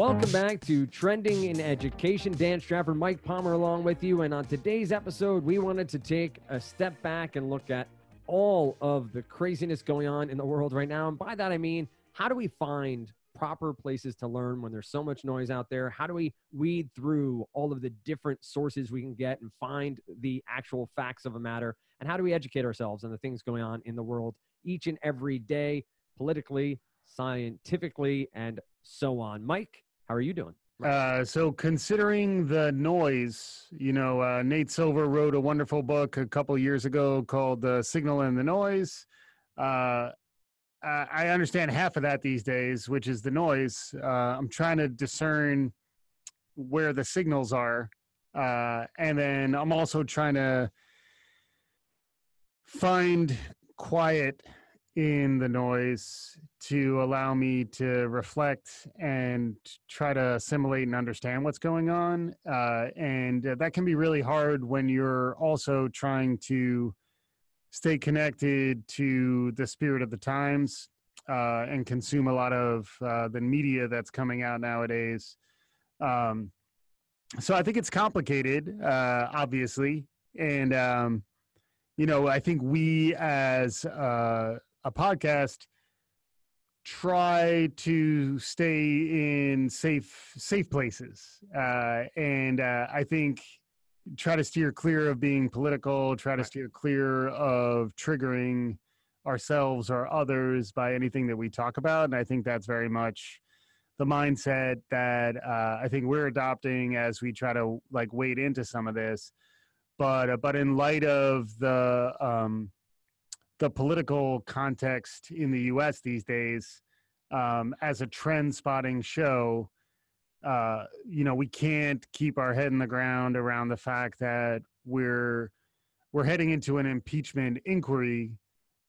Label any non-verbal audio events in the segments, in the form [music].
Welcome back to Trending in Education. Dan Strafford, Mike Palmer along with you. And on today's episode, we wanted to take a step back and look at all of the craziness going on in the world right now. And by that, I mean, how do we find proper places to learn when there's so much noise out there? How do we weed through all of the different sources we can get and find the actual facts of a matter? And how do we educate ourselves on the things going on in the world each and every day, politically, scientifically, and so on. Mike, how are you doing? Uh, so considering the noise, you know, uh, Nate Silver wrote a wonderful book a couple years ago called "The Signal and the Noise." Uh, I understand half of that these days, which is the noise. Uh, I'm trying to discern where the signals are, uh, and then I'm also trying to find quiet in the noise to allow me to reflect and try to assimilate and understand what's going on. Uh, and uh, that can be really hard when you're also trying to stay connected to the spirit of the times uh, and consume a lot of uh, the media that's coming out nowadays. Um, so I think it's complicated, uh, obviously. And, um, you know, I think we as uh, a podcast try to stay in safe safe places. Uh, and uh, i think try to steer clear of being political try to steer clear of triggering ourselves or others by anything that we talk about. And i think that's very much the mindset that uh, i think we're adopting as we try to like wade into some of this. But uh, but in light of the um, the political context in the U.S. these days um, as a trend spotting show. Uh, you know, we can't keep our head in the ground around the fact that we're we're heading into an impeachment inquiry,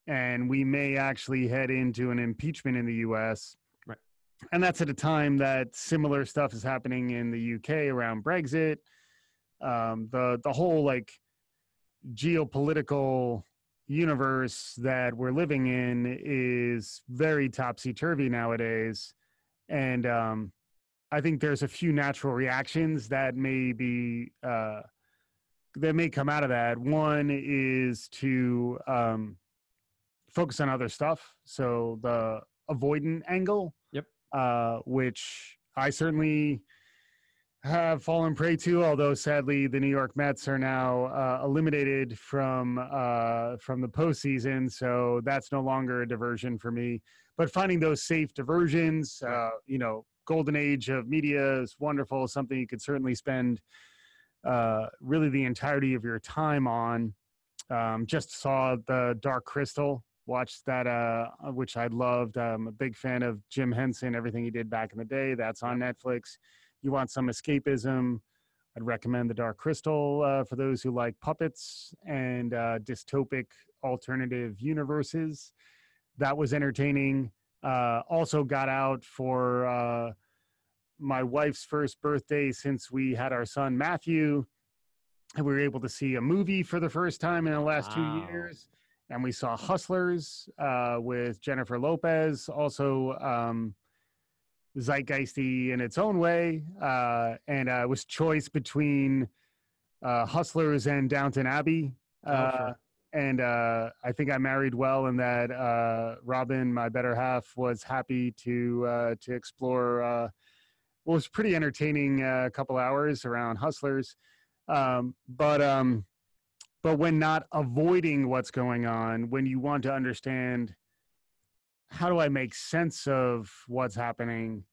and we may actually head into an impeachment in the U.S. Right, and that's at a time that similar stuff is happening in the UK around Brexit. Um, the the whole like geopolitical universe that we're living in is very topsy turvy nowadays. And um, I think there's a few natural reactions that may be, uh, that may come out of that. One is to um, focus on other stuff. So the avoidant angle. Yep. Uh, which I certainly have fallen prey to. Although sadly, the New York Mets are now uh, eliminated from uh, from the postseason, so that's no longer a diversion for me. But finding those safe diversions, uh, you know, golden age of media is wonderful. Something you could certainly spend uh, really the entirety of your time on. Um, just saw the Dark Crystal. Watched that, uh, which I loved. I'm a big fan of Jim Henson, everything he did back in the day. That's on Netflix you want some escapism, I'd recommend The Dark Crystal uh, for those who like puppets and uh, dystopic alternative universes. That was entertaining. Uh, also, got out for uh, my wife's first birthday since we had our son Matthew. And we were able to see a movie for the first time in the last wow. two years. And we saw Hustlers uh, with Jennifer Lopez. Also, um, zeitgeisty in its own way, uh, and uh, was choice between uh, Hustlers and Downton Abbey. Oh, uh, sure. And uh, I think I married well, in that uh, Robin, my better half, was happy to to explore what was pretty entertaining a couple hours around Hustlers. Um, but um, but when not avoiding what's going on, when you want to understand how do I make sense of what's happening?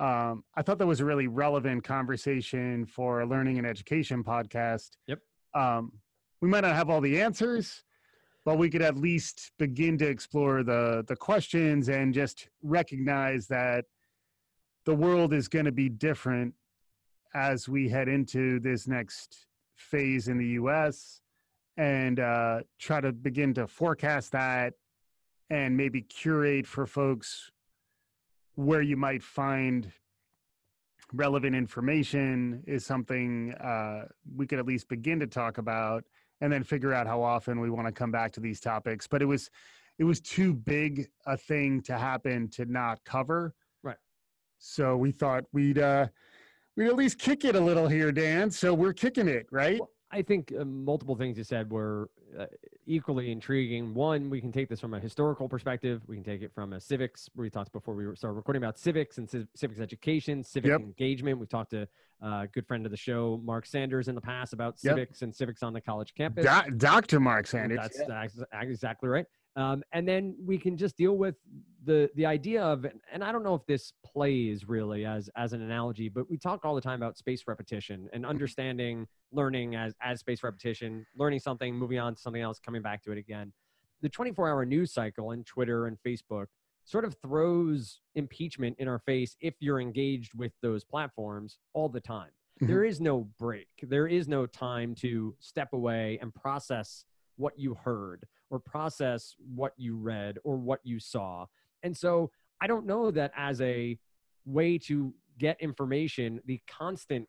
Um, I thought that was a really relevant conversation for a learning and education podcast. Yep. Um, we might not have all the answers, but we could at least begin to explore the the questions and just recognize that the world is going to be different as we head into this next phase in the U.S. and uh, try to begin to forecast that and maybe curate for folks where you might find relevant information is something uh, we could at least begin to talk about and then figure out how often we want to come back to these topics but it was it was too big a thing to happen to not cover right So we thought we'd uh, we'd at least kick it a little here, Dan. So we're kicking it, right? Well, I think uh, multiple things you said were uh, equally intriguing. One, we can take this from a historical perspective. We can take it from a civics. We talked before we started recording about civics and civ- civics education, civic Yep. engagement. We've talked to uh, a good friend of the show, Mark Sanders, in the past about Yep. civics and civics on the college campus. Do- Dr. Mark Sanders. That's ex- exactly right. Um, and then we can just deal with the the idea of, and I don't know if this plays really as as an analogy, but we talk all the time about space repetition and understanding learning as as space repetition, learning something, moving on to something else, coming back to it again. The 24 hour news cycle and Twitter and Facebook sort of throws impeachment in our face if you're engaged with those platforms all the time. Mhm. There is no break. There is no time to step away and process what you heard or process what you read or what you saw. And so I don't know that as a way to get information, the constant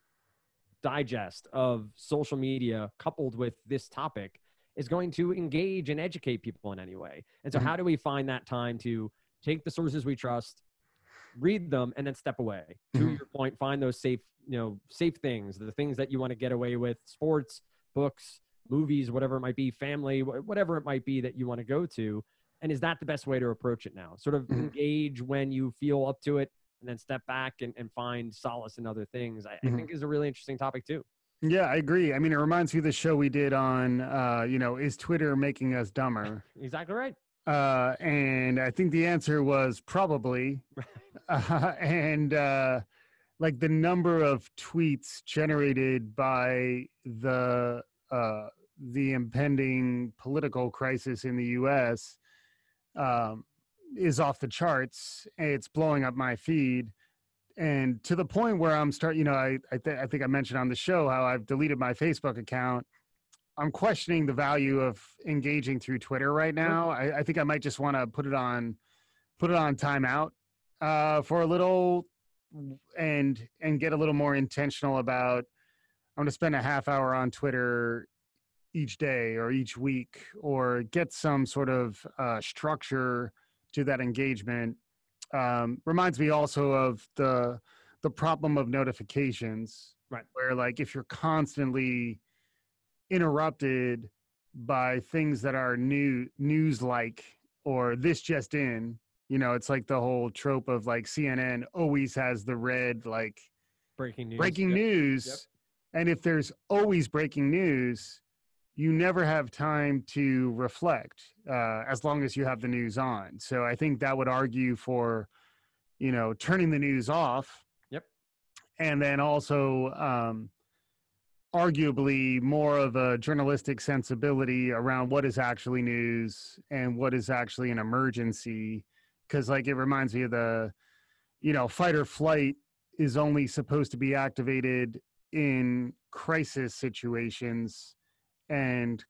digest of social media coupled with this topic is going to engage and educate people in any way. And so, Mhm. how do we find that time to take the sources we trust, read them, and then step away? To Mhm. your point, find those safe, you know, safe things, the things that you want to get away with, sports, books, movies, whatever it might be, family, whatever it might be that you want to go to. And is that the best way to approach it now? Sort of Mhm. engage when you feel up to it and then step back and, and find solace in other things, I, I Mhm. think is a really interesting topic too. Yeah, I agree. I mean, it reminds me of the show we did on, uh, you know, is Twitter making us dumber? [laughs] Exactly right. Uh, and I think the answer was probably. [laughs] Uh, and uh, like the number of tweets generated by the uh, the impending political crisis in the U.S. Um, is off the charts. It's blowing up my feed, and to the point where I'm start. You know, I I, th- I think I mentioned on the show how I've deleted my Facebook account. I'm questioning the value of engaging through Twitter right now. I, I think I might just want to put it on put it on timeout uh, for a little and and get a little more intentional about I'm going to spend a half hour on Twitter each day or each week or get some sort of uh, structure to that engagement. Um, reminds me also of the the problem of notifications, Right. Where like if you're constantly interrupted by things that are new news like or this just in you know it's like the whole trope of like cnn always has the red like Breaking news. breaking Yep. news Yep. and if there's always breaking news you never have time to reflect uh, as long as you have the news on. So i think that would argue for you know turning the news off Yep. and then also um, arguably more of a journalistic sensibility around what is actually news and what is actually an emergency. Because like it reminds me of the you know fight or flight is only supposed to be activated in crisis situations and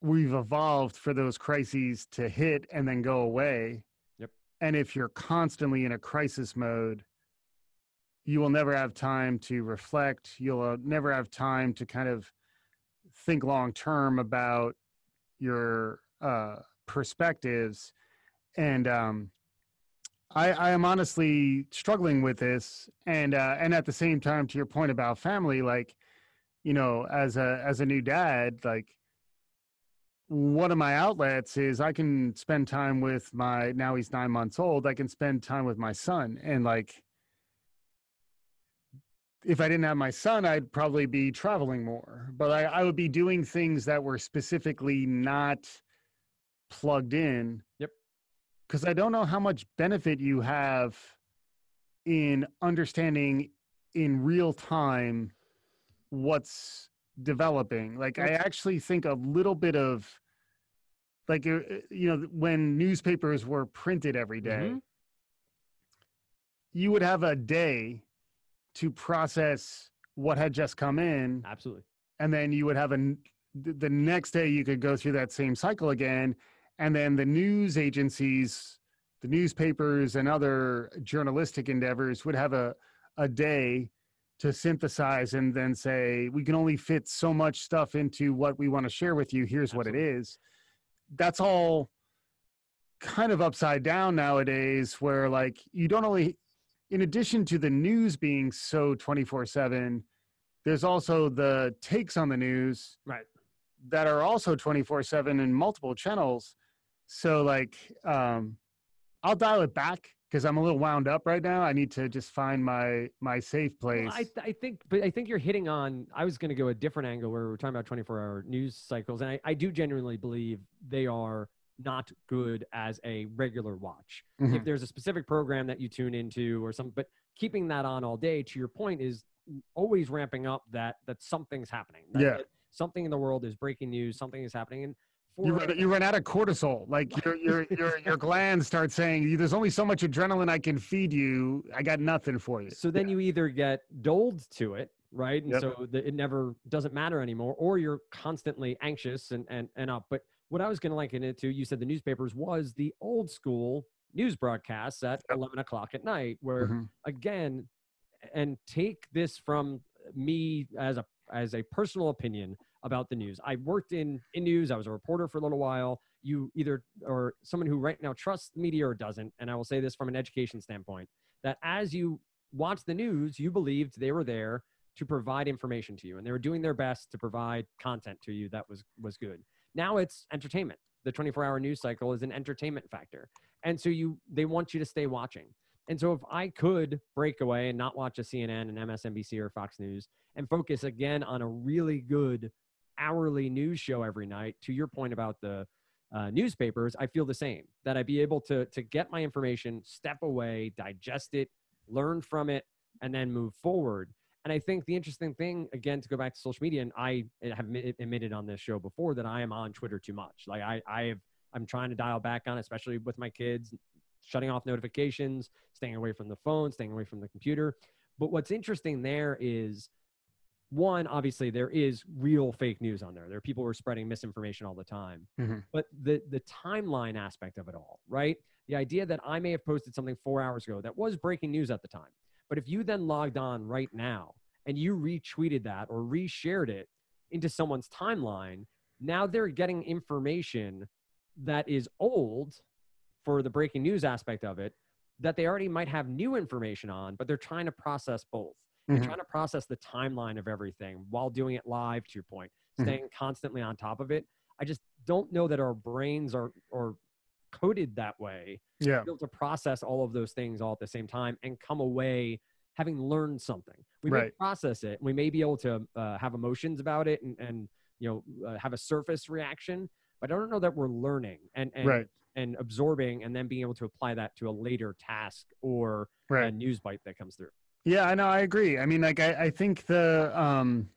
we've evolved for those crises to hit and then go away. Yep. and if you're constantly in a crisis mode you will never have time to reflect. You'll uh, never have time to kind of think long term about your uh, perspectives. And um, I, I am honestly struggling with this. And uh, and at the same time to your point about family like you know as a as a new dad like one of my outlets is I can spend time with my now he's nine months old. I can spend time with my son. And like if I didn't have my son, I'd probably be traveling more. But I, I would be doing things that were specifically not plugged in. Yep. Because I don't know how much benefit you have in understanding in real time what's developing. Like I actually think a little bit of like uh, you know when newspapers were printed every day, Mhm. you would have a day to process what had just come in Absolutely. and then you would have a the next day you could go through that same cycle again and then the news agencies the newspapers and other journalistic endeavors would have a a day to synthesize and then say we can only fit so much stuff into what we want to share with you here's what it is that's all kind of upside down nowadays where like you don't only in addition to the news being so 24 7, there's also the takes on the news Right. that are also 24 7 in multiple channels. So, like, um, I'll dial it back because I'm a little wound up right now. I need to just find my my safe place. Well, I, I think, but I think you're hitting on. I was going to go a different angle where we're talking about 24 hour news cycles, and I, I do genuinely believe they are not good as a regular watch. Mhm. If there's a specific program that you tune into or something, but keeping that on all day, to your point, is always ramping up that that something's happening. that- Yeah. that something in the world is breaking news. Something is happening, and for you run, you run out of cortisol. Like your your your your glands start saying, "There's only so much adrenaline I can feed you. I got nothing for you." So then you either get doled to it, right? And Yep. so the, it never doesn't matter anymore, or you're constantly anxious and, and, and up. But what I was going to liken it to, you said the newspapers was the old school news broadcasts at Yep. 11 o'clock at night, where Mhm. again, and take this from me as a as a personal opinion about the news. I worked in in news. I was a reporter for a little while. You either or someone who right now trusts the media or doesn't. And I will say this from an education standpoint: that as you watch the news, you believed they were there to provide information to you, and they were doing their best to provide content to you that was was good. Now it's entertainment. The 24-hour news cycle is an entertainment factor, and so you they want you to stay watching. And so if I could break away and not watch a CNN and MSNBC or Fox News and focus again on a really good hourly news show every night, to your point about the uh, newspapers, I feel the same. That I'd be able to to get my information, step away, digest it, learn from it, and then move forward. And I think the interesting thing, again, to go back to social media, and I have admitted on this show before that I am on Twitter too much. Like I, I have, I'm trying to dial back on, especially with my kids, shutting off notifications, staying away from the phone, staying away from the computer. But what's interesting there is one, obviously there is real fake news on there. There are people who are spreading misinformation all the time. Mhm. But the the timeline aspect of it all, right? The idea that I may have posted something four hours ago that was breaking news at the time. But if you then logged on right now and you retweeted that or reshared it into someone's timeline, now they're getting information that is old for the breaking news aspect of it that they already might have new information on, but they're trying to process both. Mhm. trying to process the timeline of everything while doing it live, to your point, Mhm. staying constantly on top of it. I just don't know that our brains are, are coded that way Yeah. to to process all of those things all at the same time and come away having learned something. We may process it. We may be able to uh, have emotions about it and, and you know uh, have a surface reaction, but I don't know that we're learning and and, Right. and absorbing and then being able to apply that to a later task or a news bite that comes through. Yeah, I know. I agree. I mean, like, I, I think the um,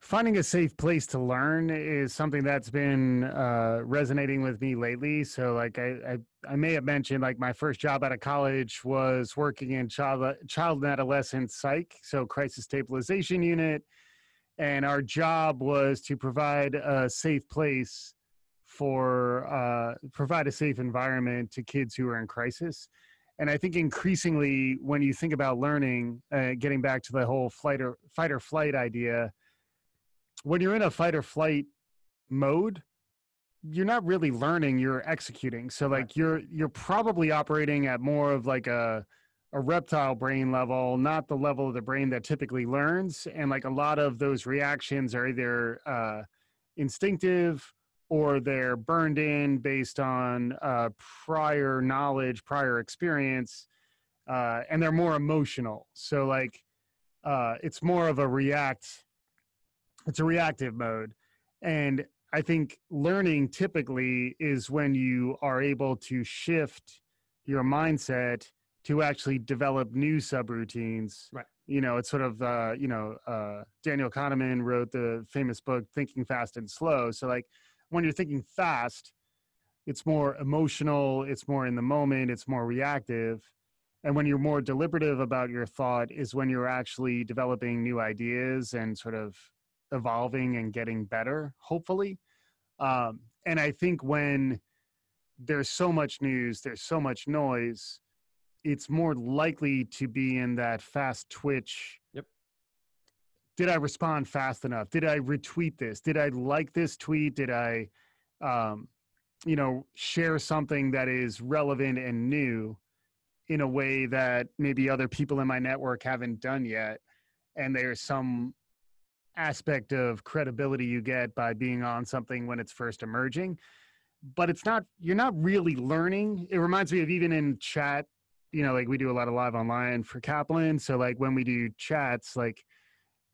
finding a safe place to learn is something that's been uh, resonating with me lately. So, like, I, I I may have mentioned like my first job out of college was working in child child and adolescent psych, so crisis stabilization unit, and our job was to provide a safe place for uh, provide a safe environment to kids who are in crisis. And I think increasingly, when you think about learning, uh, getting back to the whole flight or fight or flight idea, when you're in a fight or flight mode, you're not really learning; you're executing. So, like, you're you're probably operating at more of like a a reptile brain level, not the level of the brain that typically learns. And like a lot of those reactions are either uh, instinctive or they're burned in based on uh, prior knowledge, prior experience, uh, and they're more emotional. So like uh, it's more of a react. It's a reactive mode, and I think learning typically is when you are able to shift your mindset to actually develop new subroutines. Right. You know, it's sort of uh, you know uh, Daniel Kahneman wrote the famous book Thinking Fast and Slow. So like when you're thinking fast, it's more emotional, it's more in the moment, it's more reactive. And when you're more deliberative about your thought is when you're actually developing new ideas and sort of evolving and getting better, hopefully. Um, and I think when there's so much news, there's so much noise, it's more likely to be in that fast twitch. Yep. Did I respond fast enough? Did I retweet this? Did I like this tweet? Did I, um, you know, share something that is relevant and new? in a way that maybe other people in my network haven't done yet. And there's some aspect of credibility you get by being on something when it's first emerging. But it's not, you're not really learning. It reminds me of even in chat, you know, like we do a lot of live online for Kaplan. So, like when we do chats, like,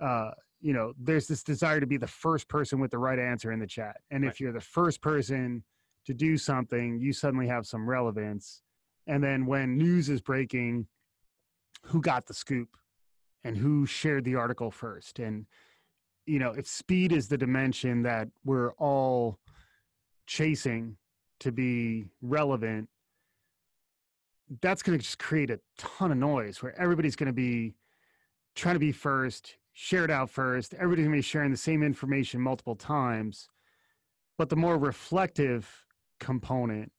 uh, you know, there's this desire to be the first person with the right answer in the chat. And right. if you're the first person to do something, you suddenly have some relevance. And then when news is breaking, who got the scoop and who shared the article first? And, you know, if speed is the dimension that we're all chasing to be relevant, that's going to just create a ton of noise where everybody's going to be trying to be first, shared out first. Everybody's going to be sharing the same information multiple times. But the more reflective component,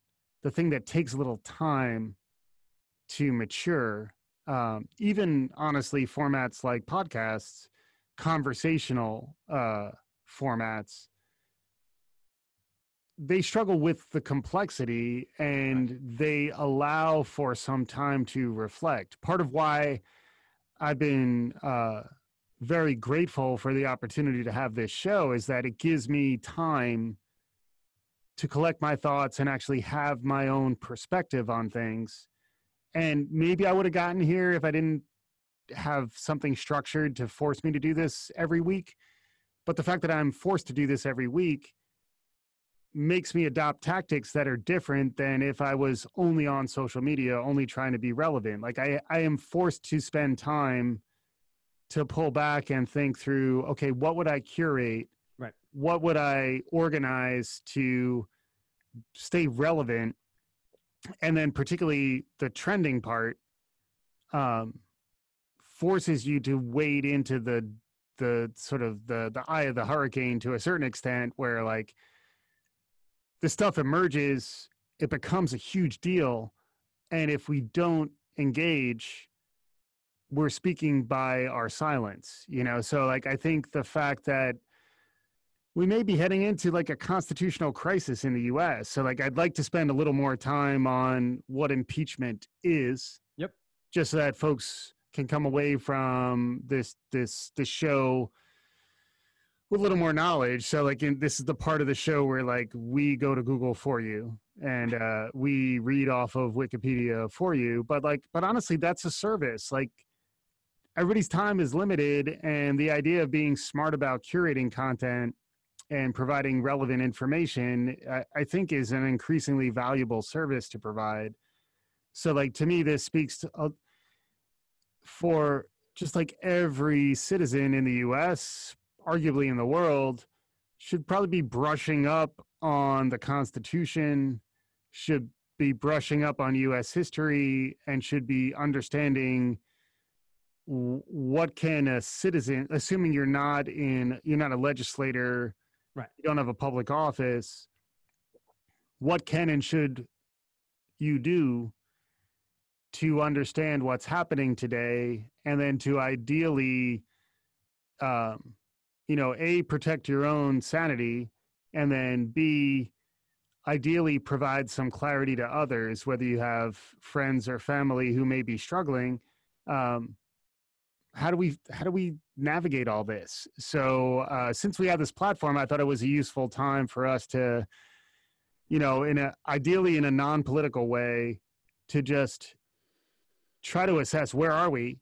the thing that takes a little time to mature, um, even honestly, formats like podcasts, conversational uh, formats, they struggle with the complexity and they allow for some time to reflect. Part of why I've been uh, very grateful for the opportunity to have this show is that it gives me time to collect my thoughts and actually have my own perspective on things. And maybe I would have gotten here if I didn't have something structured to force me to do this every week. But the fact that I'm forced to do this every week makes me adopt tactics that are different than if I was only on social media, only trying to be relevant. Like I, I am forced to spend time to pull back and think through okay what would i curate? Right. What would i organize to stay relevant? And then particularly the trending part um forces you to wade into the the sort of the the eye of the hurricane to a certain extent where like the stuff emerges it becomes a huge deal. And if we don't engage we're speaking by our silence you know? So like i think the fact that we may be heading into like a constitutional crisis in the us so like i'd like to spend a little more time on what impeachment is. Yep. Just so that folks can come away from this this this show with a little more knowledge. So like in, this is the part of the show where like we go to google for you and uh, we read off of wikipedia for you. But like but honestly that's a service. Like everybody's time is limited and the idea of being smart about curating content and providing relevant information I, I, think is an increasingly valuable service to provide. So like to me this speaks to uh, for just like every citizen in the us arguably in the world should probably be brushing up on the constitution should be brushing up on us history and should be understanding what can a citizen assuming you're not in you're not a legislator right. you don't have a public office what can and should you do to understand what's happening today and then to ideally um, you know a protect your own sanity and then b ideally provide some clarity to others whether you have friends or family who may be struggling um, how do we how do we navigate all this? So uh, since we have this platform i thought it was a useful time for us to you know in a ideally in a non-political way to just try to assess where are we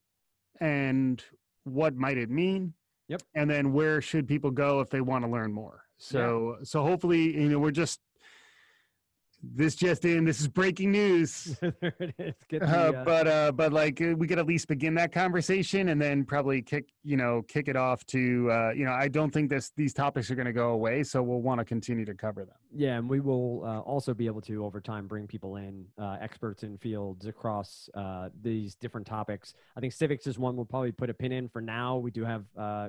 and what might it mean? Yep. And then where should people go if they want to learn more? So yeah. so hopefully you know we're just this just in this is breaking news. [laughs] There it is. The, uh, uh, but uh but like uh, we could at least begin that conversation and then probably kick you know kick it off to uh you know i don't think this these topics are going to go away so we'll want to continue to cover them. Yeah and we will uh, also be able to over time bring people in uh, experts in fields across uh these different topics. I think civics is one we'll probably put a pin in for now. We do have uh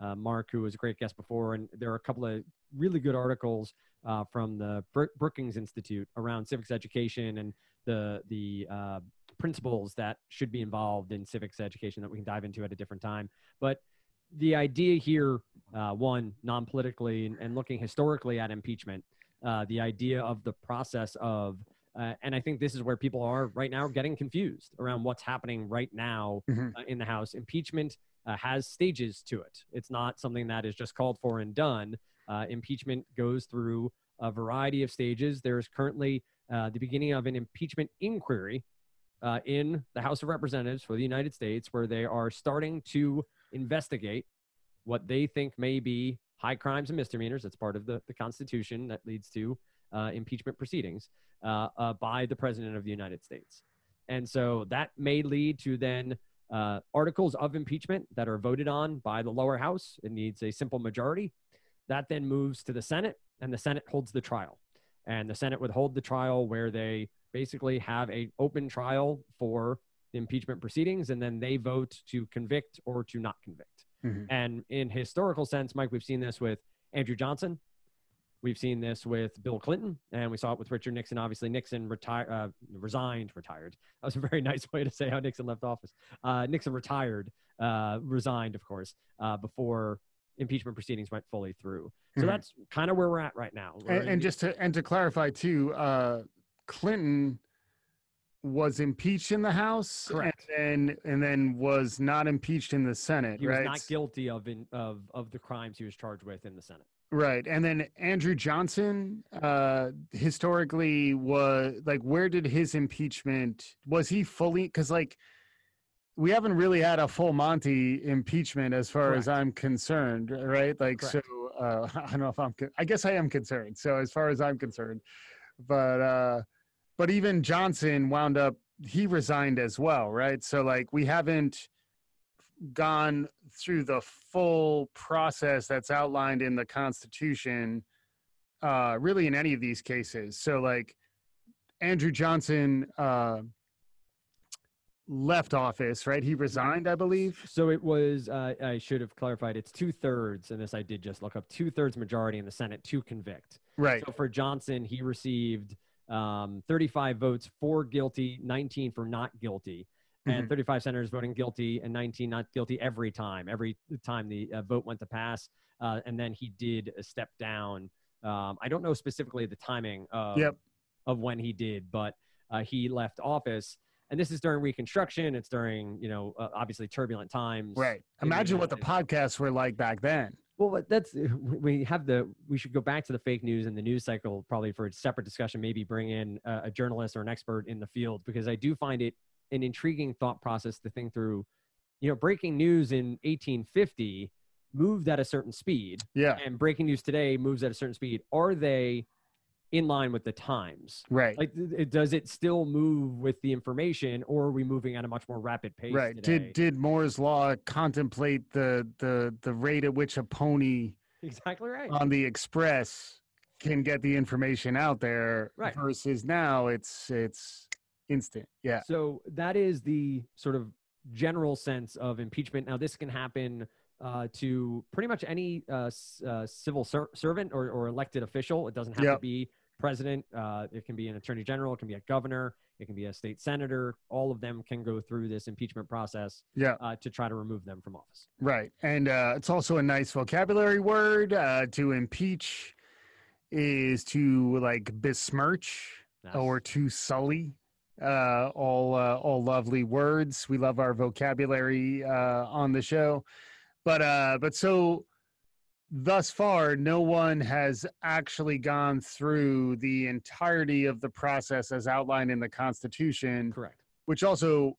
uh, Mark, who was a great guest before, and there are a couple of really good articles uh, from the Brookings Institute around civics education and the the uh, principles that should be involved in civics education that we can dive into at a different time. But the idea here, uh, one, non-politically and, and, looking historically at impeachment, uh, the idea of the process of Uh, and I think this is where people are right now getting confused around what's happening right now Mhm. uh, in the House. Impeachment uh, has stages to it. It's not something that is just called for and done. Uh, impeachment goes through a variety of stages. There's currently uh, the beginning of an impeachment inquiry uh, in the House of Representatives for the United States, where they are starting to investigate what they think may be high crimes and misdemeanors. That's part of the, the Constitution that leads to uh, impeachment proceedings uh, uh, by the President of the United States. And so that may lead to then articles of impeachment that are voted on by the lower house. It needs a simple majority. That then moves to the Senate, and the Senate holds the trial. And the Senate would hold the trial where they basically have a open trial for the impeachment proceedings, and then they vote to convict or to not convict. Mhm. And in historical sense, Mike, we've seen this with Andrew Johnson. We've seen this with Bill Clinton, and we saw it with Richard Nixon. Obviously, Nixon retired, uh, resigned, retired. That was a very [laughs] nice way to say how Nixon left office. Uh, Nixon retired, uh, resigned, of course, uh, before impeachment proceedings went fully through. So Mhm. that's kind of where we're at right now. And, and just to and to clarify too, uh, Clinton was impeached in the House, Correct. and then and then was not impeached in the Senate, he was not guilty of, in, of of the crimes he was charged with in the Senate. Right. And then Andrew Johnson, uh, historically was like, where did his impeachment, was he fully, cause like, we haven't really had a full Monty impeachment as far as I'm concerned, right? Like, Correct. so, uh, [laughs] I don't know if I'm, I guess I am concerned. So as far as I'm concerned, but, uh, but even Johnson wound up, he resigned as well, right? So like, we haven't, gone through the full process that's outlined in the Constitution, uh, really in any of these cases. So, like Andrew Johnson uh, left office, right? He resigned, I believe. So it was, uh, I should have clarified, it's two thirds, and this I did just look up two thirds majority in the Senate to convict. Right. So for Johnson, he received um, 35 votes for guilty, 19 for not guilty, and Mhm. 35 senators voting guilty and 19 not guilty every time, every time the uh, vote went to pass. Uh, and then he did a step down. Um, I don't know specifically the timing of, Yep. of when he did, but uh, he left office. And this is during Reconstruction. It's during, you know, uh, obviously turbulent times. Right. Imagine what the podcasts were like back then. well, that's [laughs] we have the we should go back to the fake news and the news cycle probably for a separate discussion. Maybe bring in a, a journalist or an expert in the field because I do find it an intriguing thought process to think through. You know, breaking news in 1850 moved at a certain speed, Yeah. and breaking news today moves at a certain speed. Are they in line with the times? Right. Like, it, does it still move with the information, or are we moving at a much more rapid pace? right. Today? Did did Moore's law contemplate the the the rate at which a pony exactly right. on the express can get the information out there Right. versus now it's it's instant yeah So that is the sort of general sense of impeachment. Now, this can happen uh, to pretty much any uh, uh, civil ser- servant or, or elected official. It doesn't have to be president. Uh, it can be an attorney general. It can be a governor. It can be a state senator. All of them can go through this impeachment process yeah uh, to try to remove them from office. right and uh it's also a nice vocabulary word uh to impeach is to like besmirch Yes. or to sully uh all uh, all lovely words we love our vocabulary uh on the show but uh but so thus far no one has actually gone through the entirety of the process as outlined in the constitution Correct. which also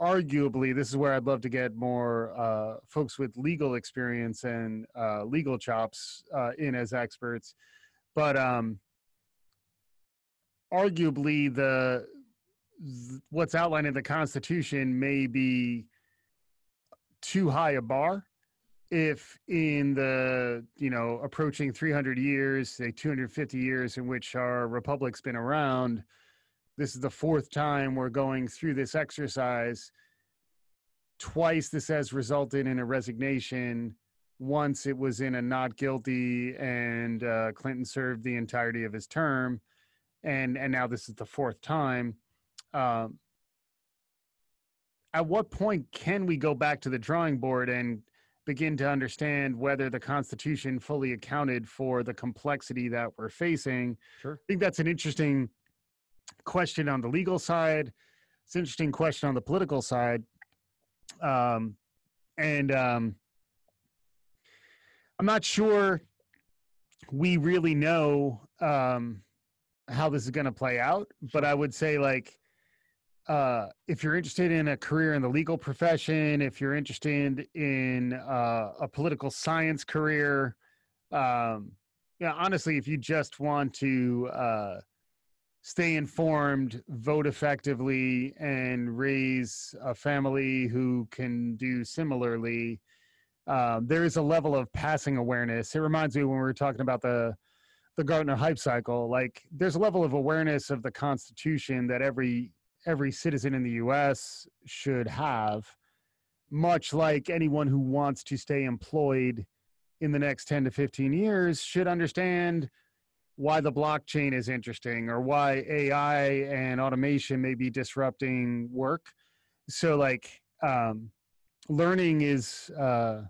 arguably this is where i'd love to get more uh, folks with legal experience and uh, legal chops uh, in as experts but um arguably the th- what's outlined in the constitution may be too high a bar if in the you know approaching 300 years say 250 years in which our republic's been around this is the fourth time we're going through this exercise. Twice this has resulted in a resignation. Once it was in a not guilty and uh, clinton served the entirety of his term and and now this is the fourth time um, at what point can we go back to the drawing board and begin to understand whether the constitution fully accounted for the complexity that we're facing Sure. I think that's an interesting question on the legal side. It's an interesting question on the political side. Um, and um, I'm not sure we really know um, how this is going to play out, but I would say like uh, if you're interested in a career in the legal profession, if you're interested in uh, a political science career, um, yeah, honestly, if you just want to uh, stay informed, vote effectively, and raise a family who can do similarly, um, there is a level of passing awareness. It reminds me when we were talking about the the Gartner hype cycle. Like, there's a level of awareness of the Constitution that every every citizen in the U.S. should have, much like anyone who wants to stay employed in the next 10 to 15 years should understand why the blockchain is interesting or why AI and automation may be disrupting work. So, like, um, learning is uh,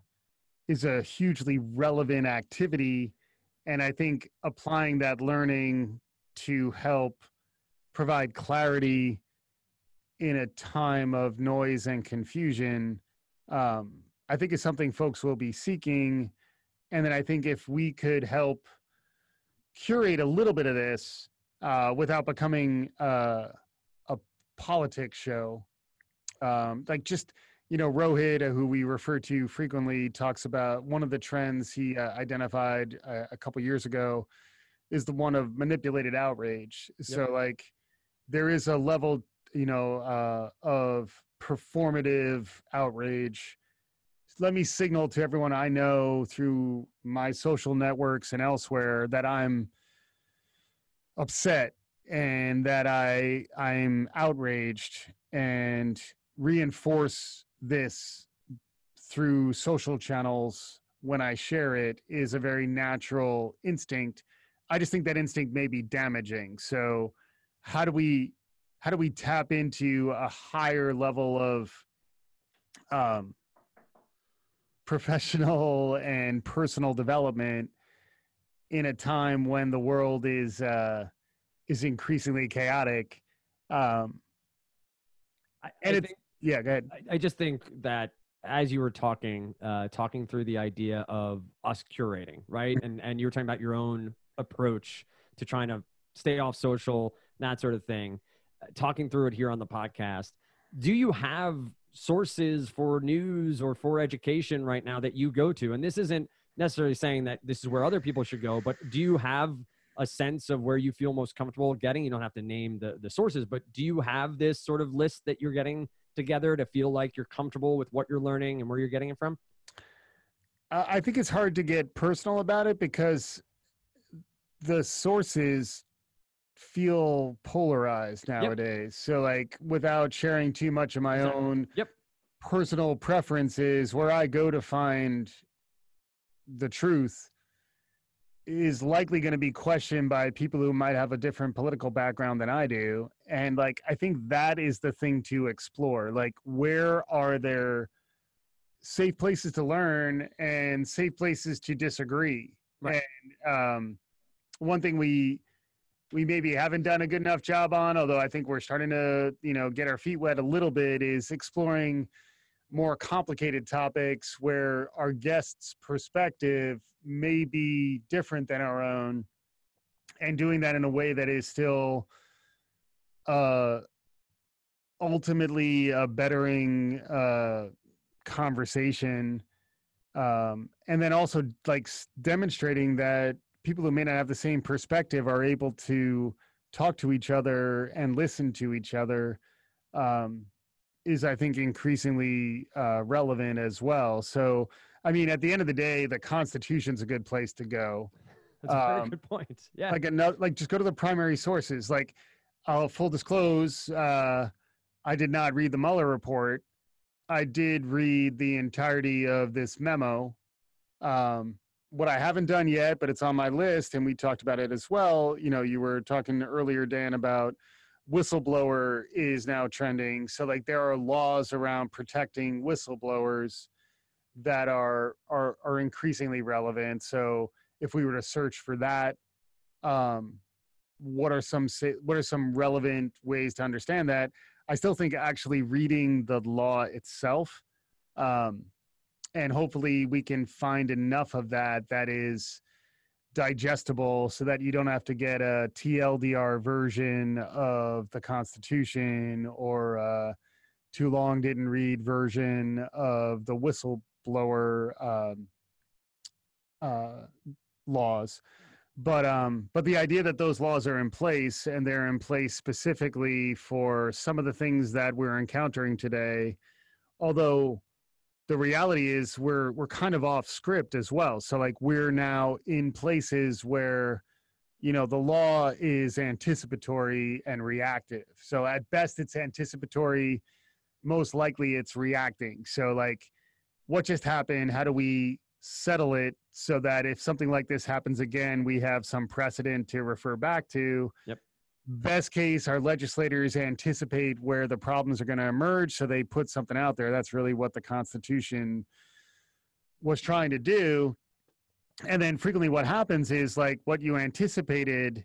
is a hugely relevant activity, and I think applying that learning to help provide clarity in a time of noise and confusion, um, I think is something folks will be seeking. And then I think if we could help curate a little bit of this uh, without becoming uh, a politics show, um, like just you know Rohit, who we refer to frequently, talks about one of the trends he uh, identified a, uh, a couple years ago is the one of manipulated outrage. Yep. So like there is a level you know, uh, of performative outrage. Let me signal to everyone I know through my social networks and elsewhere that I'm upset and that I I'm outraged and reinforce this through social channels when I share it is a very natural instinct. I just think that instinct may be damaging. So how do we how do we tap into a higher level of um, professional and personal development in a time when the world is uh, is increasingly chaotic. Um, and I it's think, yeah, go ahead. I, I just think that as you were talking, uh, talking through the idea of us curating, right, and and you were talking about your own approach to trying to stay off social, that sort of thing talking through it here on the podcast. Do you have sources for news or for education right now that you go to? And this isn't necessarily saying that this is where other people should go, but do you have a sense of where you feel most comfortable getting? You don't have to name the, the sources, but do you have this sort of list that you're getting together to feel like you're comfortable with what you're learning and where you're getting it from? I think it's hard to get personal about it because the sources feel polarized nowadays. Yep. So like without sharing too much of my exactly. own yep. personal preferences where I go to find the truth is likely going to be questioned by people who might have a different political background than I do. And like I think that is the thing to explore. Like where are there safe places to learn and safe places to disagree? Right. And um one thing we we maybe haven't done a good enough job on, although I think we're starting to, you know, get our feet wet a little bit, is exploring more complicated topics where our guest's perspective may be different than our own and doing that in a way that is still uh ultimately a bettering uh conversation um and then also like demonstrating that people who may not have the same perspective are able to talk to each other and listen to each other um, is i think increasingly uh, relevant as well. So i mean at the end of the day the constitution's a good place to go. That's a very um, good point. Yeah. like another like just go to the primary sources. Like i'll full disclose uh, i did not read the mueller report. I did read the entirety of this memo. Um, what I haven't done yet, but it's on my list, and we talked about it as well. You know, you were talking earlier, Dan, about whistleblower is now trending. So, like, there are laws around protecting whistleblowers that are are are increasingly relevant. So, if we were to search for that, um, what are some what are some relevant ways to understand that i still think actually reading the law itself um, and hopefully we can find enough of that that is digestible so that you don't have to get a tldr version of the constitution or a too long didn't read version of the whistleblower um, uh, laws. But um but the idea that those laws are in place and they're in place specifically for some of the things that we're encountering today although the reality is we're we're kind of off script as well so like we're now in places where you know the law is anticipatory and reactive so at best it's anticipatory most likely it's reacting so like what just happened how do we settle it so that if something like this happens again, we have some precedent to refer back to. Yep. Best case, our legislators anticipate where the problems are going to emerge, so they put something out there. That's really what the Constitution was trying to do. And then frequently, what happens is like what you anticipated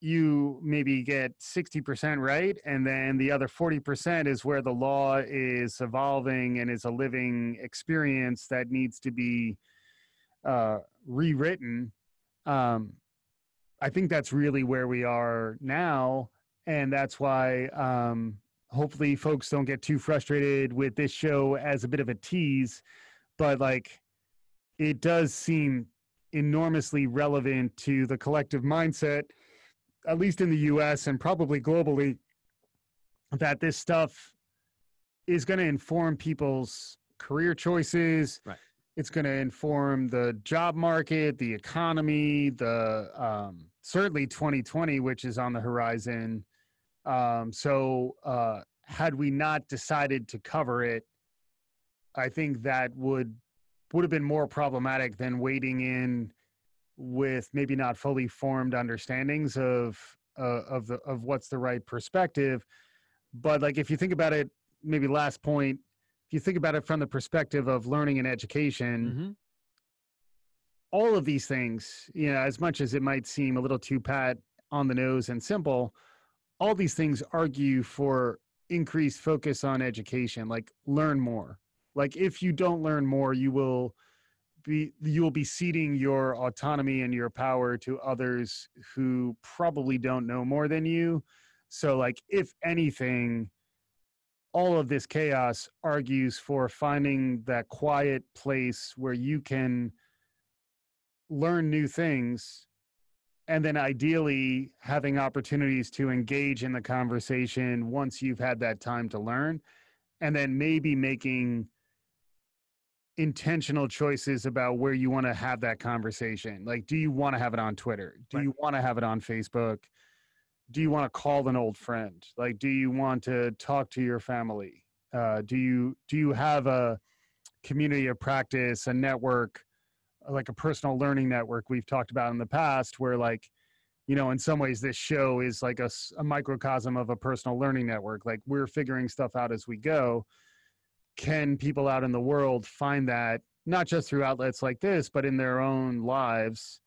you maybe get 60% right and then the other 40% is where the law is evolving and is a living experience that needs to be uh, rewritten um, i think that's really where we are now and that's why um, hopefully folks don't get too frustrated with this show as a bit of a tease but like it does seem enormously relevant to the collective mindset at least in the US and probably globally, that this stuff is going to inform people's career choices. Right. It's going to inform the job market, the economy, the um, certainly 2020, which is on the horizon. Um, so, uh, had we not decided to cover it, I think that would would have been more problematic than waiting in with maybe not fully formed understandings of uh, of the of what's the right perspective but like if you think about it maybe last point if you think about it from the perspective of learning and education mm-hmm. all of these things you know as much as it might seem a little too pat on the nose and simple all these things argue for increased focus on education like learn more like if you don't learn more you will be you will be ceding your autonomy and your power to others who probably don't know more than you so like if anything all of this chaos argues for finding that quiet place where you can learn new things and then ideally having opportunities to engage in the conversation once you've had that time to learn and then maybe making intentional choices about where you want to have that conversation. Like, do you want to have it on Twitter? Do right. you want to have it on Facebook? Do you want to call an old friend? Like, do you want to talk to your family? Uh, do you do you have a community of practice, a network, like a personal learning network we've talked about in the past, where like, you know, in some ways this show is like a, a microcosm of a personal learning network. Like we're figuring stuff out as we go can people out in the world find that not just through outlets like this, but in their own lives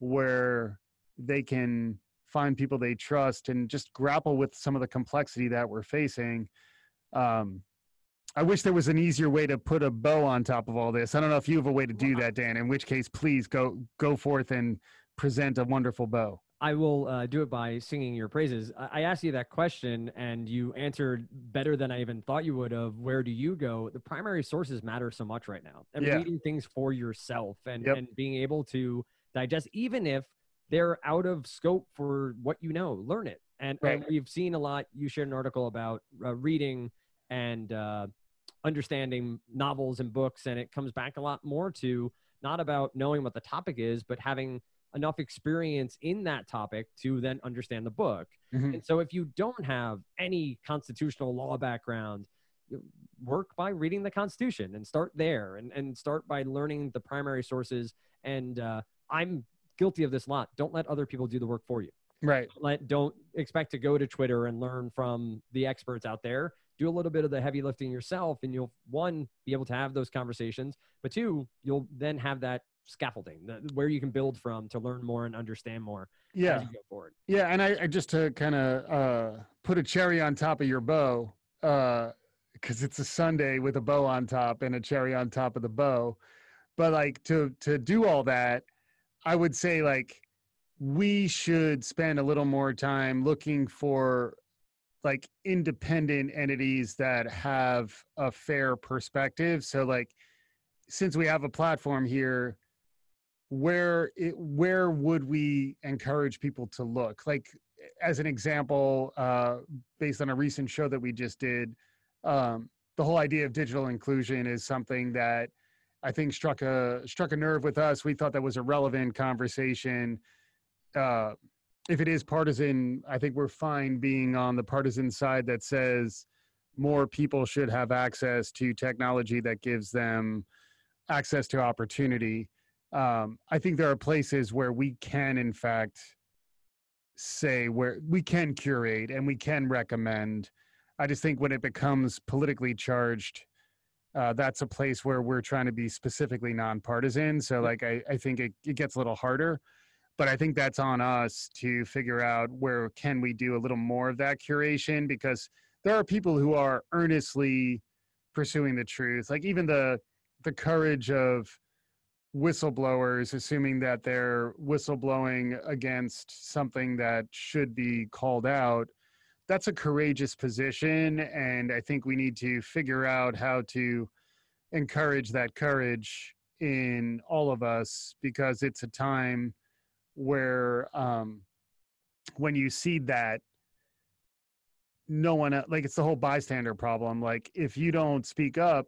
where they can find people they trust and just grapple with some of the complexity that we're facing. Um, I wish there was an easier way to put a bow on top of all this. I don't know if you have a way to do that, Dan. In which case, please go go forth and present a wonderful bow. I will uh, do it by singing your praises. I-, asked you that question, and you answered better than I even thought you would. Of where do you go? The primary sources matter so much right now, and yeah. reading things for yourself, and yep. and being able to digest, even if they're out of scope for what you know, learn it. And, right. and we've seen a lot. You shared an article about uh, reading and uh, understanding novels and books, and it comes back a lot more to not about knowing what the topic is, but having enough experience in that topic to then understand the book. Mm-hmm. And so if you don't have any constitutional law background, work by reading the Constitution and start there and, and start by learning the primary sources. And uh, I'm guilty of this lot. Don't let other people do the work for you. Right. Let don't expect to go to Twitter and learn from the experts out there. Do a little bit of the heavy lifting yourself, and you'll one be able to have those conversations. But two, you'll then have that scaffolding, the, where you can build from to learn more and understand more yeah. as you go forward. Yeah, and I, I just to kind of uh, put a cherry on top of your bow, because uh, it's a Sunday with a bow on top and a cherry on top of the bow. But like to to do all that, I would say like we should spend a little more time looking for like independent entities that have a fair perspective. So like since we have a platform here where it, where would we encourage people to look like as an example uh, based on a recent show that we just did um, the whole idea of digital inclusion is something that i think struck a struck a nerve with us. We thought that was a relevant conversation. Uh, if it is partisan i think we're fine being on the partisan side that says more people should have access to technology that gives them access to opportunity. Um, I think there are places where we can, in fact, say where we can curate and we can recommend. I just think when it becomes politically charged, uh, that's a place where we're trying to be specifically nonpartisan. So, like, I, I think it, it gets a little harder, but I think that's on us to figure out where can we do a little more of that curation because there are people who are earnestly pursuing the truth. Like, even the the courage of whistleblowers, assuming that they're whistleblowing against something that should be called out, that's a courageous position. And I think we need to figure out how to encourage that courage in all of us because it's a time where um, when you see that no one like it's the whole bystander problem like if you don't speak up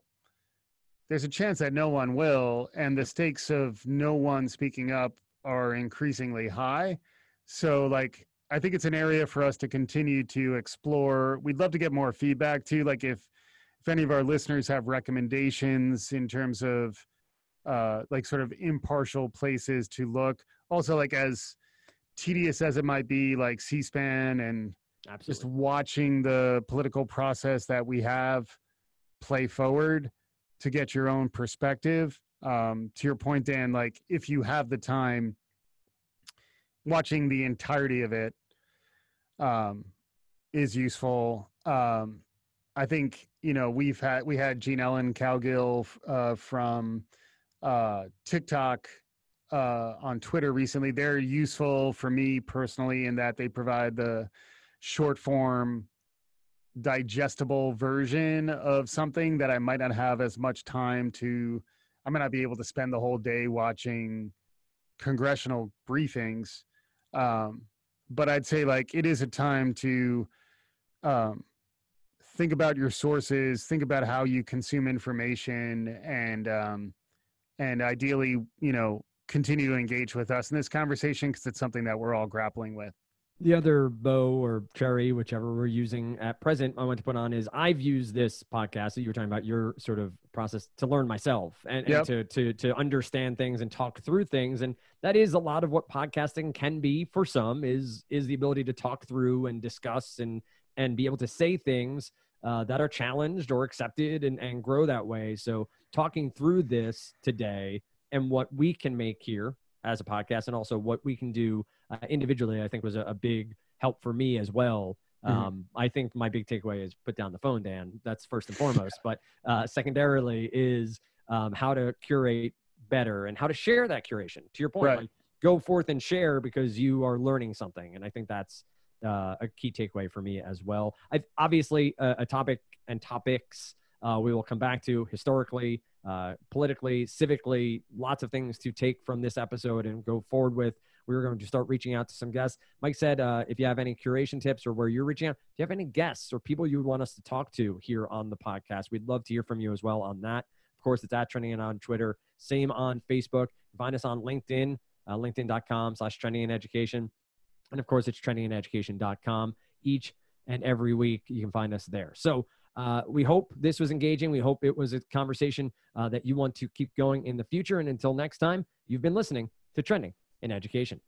there's a chance that no one will, and the stakes of no one speaking up are increasingly high. So, like, I think it's an area for us to continue to explore. We'd love to get more feedback too. Like, if if any of our listeners have recommendations in terms of uh, like sort of impartial places to look. Also, like as tedious as it might be, like C-SPAN and Absolutely. just watching the political process that we have play forward to get your own perspective. Um, to your point, Dan, like if you have the time, watching the entirety of it um, is useful. Um, I think you know we've had we had Gene Ellen Cowgill uh, from uh, TikTok uh, on Twitter recently. They're useful for me personally in that they provide the short form digestible version of something that I might not have as much time to. I might not be able to spend the whole day watching congressional briefings. Um, but I'd say like it is a time to um, think about your sources, think about how you consume information, and um, and ideally, you know, continue to engage with us in this conversation because it's something that we're all grappling with the other bow or cherry, whichever we're using at present, I want to put on is I've used this podcast that you were talking about your sort of process to learn myself and, yep. and, to to to understand things and talk through things. And that is a lot of what podcasting can be for some is is the ability to talk through and discuss and and be able to say things uh, that are challenged or accepted and, and grow that way. So talking through this today and what we can make here as a podcast and also what we can do uh, individually, I think was a, a, big help for me as well. Mm-hmm. Um, I think my big takeaway is put down the phone, Dan. That's first and foremost. [laughs] but uh, secondarily is um, how to curate better and how to share that curation. To your point, right. like, go forth and share because you are learning something. And I think that's uh, a key takeaway for me as well. I've obviously uh, a topic and topics uh, we will come back to historically, uh, politically, civically, lots of things to take from this episode and go forward with. We are going to start reaching out to some guests. Mike said, uh, if you have any curation tips or where you're reaching out, if you have any guests or people you would want us to talk to here on the podcast, we'd love to hear from you as well on that. Of course, it's at Trending and on Twitter, same on Facebook. Find us on LinkedIn, uh, linkedin.com slash trending in education. And of course, it's trendingineducation.com. Each and every week, you can find us there. So uh, we hope this was engaging. We hope it was a conversation uh, that you want to keep going in the future. And until next time, you've been listening to Trending in Education.